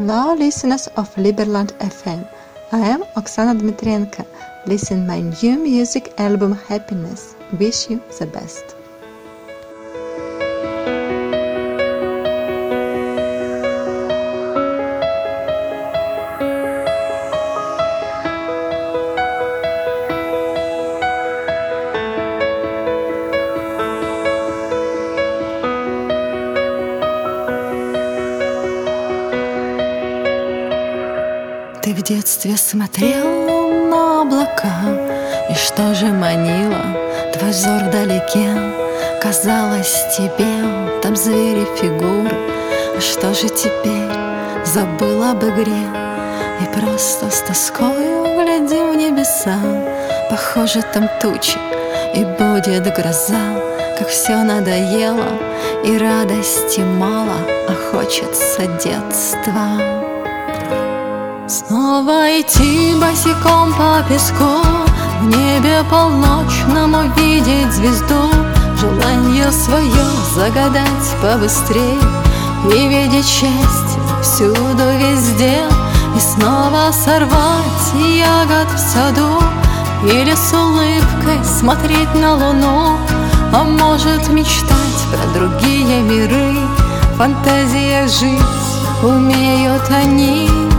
Hello, listeners of Liberland FM. I am Oksana Dmitrienko. Listen my new music album Happiness. Wish you the best. В детстве смотрел на облака. И что же манило? Твой взор вдалеке Казалось тебе, там звери, фигуры А что же теперь? Забыл об игре. И просто с тоскою глядим в небеса. Похоже, там тучи и будет гроза. Как все надоело и радости мало А хочется детства Снова идти босиком по песку. В небе полночном увидеть звезду. Желание свое загадать побыстрей И видеть счастье всюду, везде. И снова сорвать ягод в саду. Или с улыбкой смотреть на луну. А может мечтать про другие миры. В фантазиях жить умеют они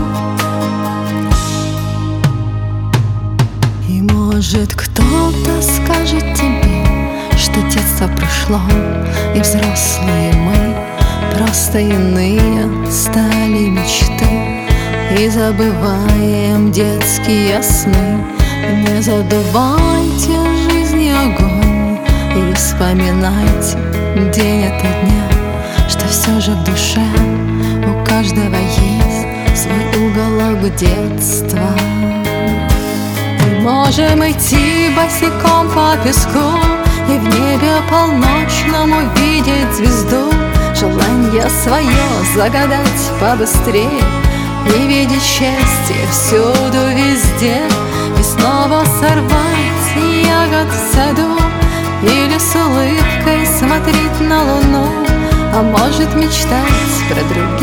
Может, кто-то скажет тебе, что детство прошло, и взрослые мы просто иные стали мечты, и забываем детские сны. Не задувайте жизни огонь и вспоминайте день ото дня, что все же в душе у каждого есть свой уголок детства. Можем идти босиком по песку И в небе полночном увидеть звезду. Желание свое загадать побыстрее. И видеть счастье всюду, везде. И снова сорвать ягод в саду. Или с улыбкой смотреть на луну. А может мечтать про другие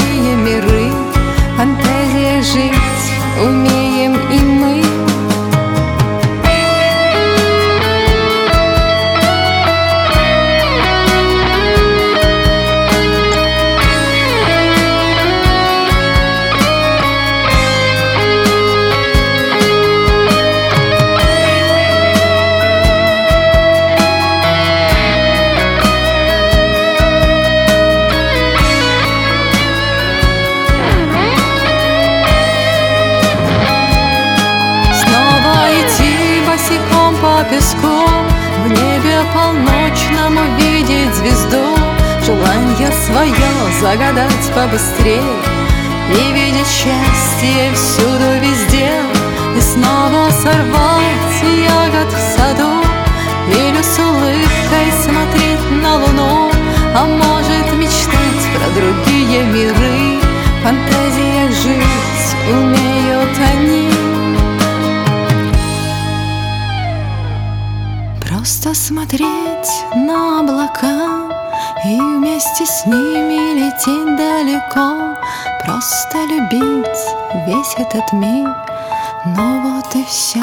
свое загадать побыстрее. И видеть счастье всюду, везде. И снова сорвать ягод в саду. Или с улыбкой смотреть на луну. А может мечтать про другие миры. В фантазиях жить умеют они. Просто смотреть на облака И вместе с ними лететь далеко. Просто любить весь этот мир. Но вот и все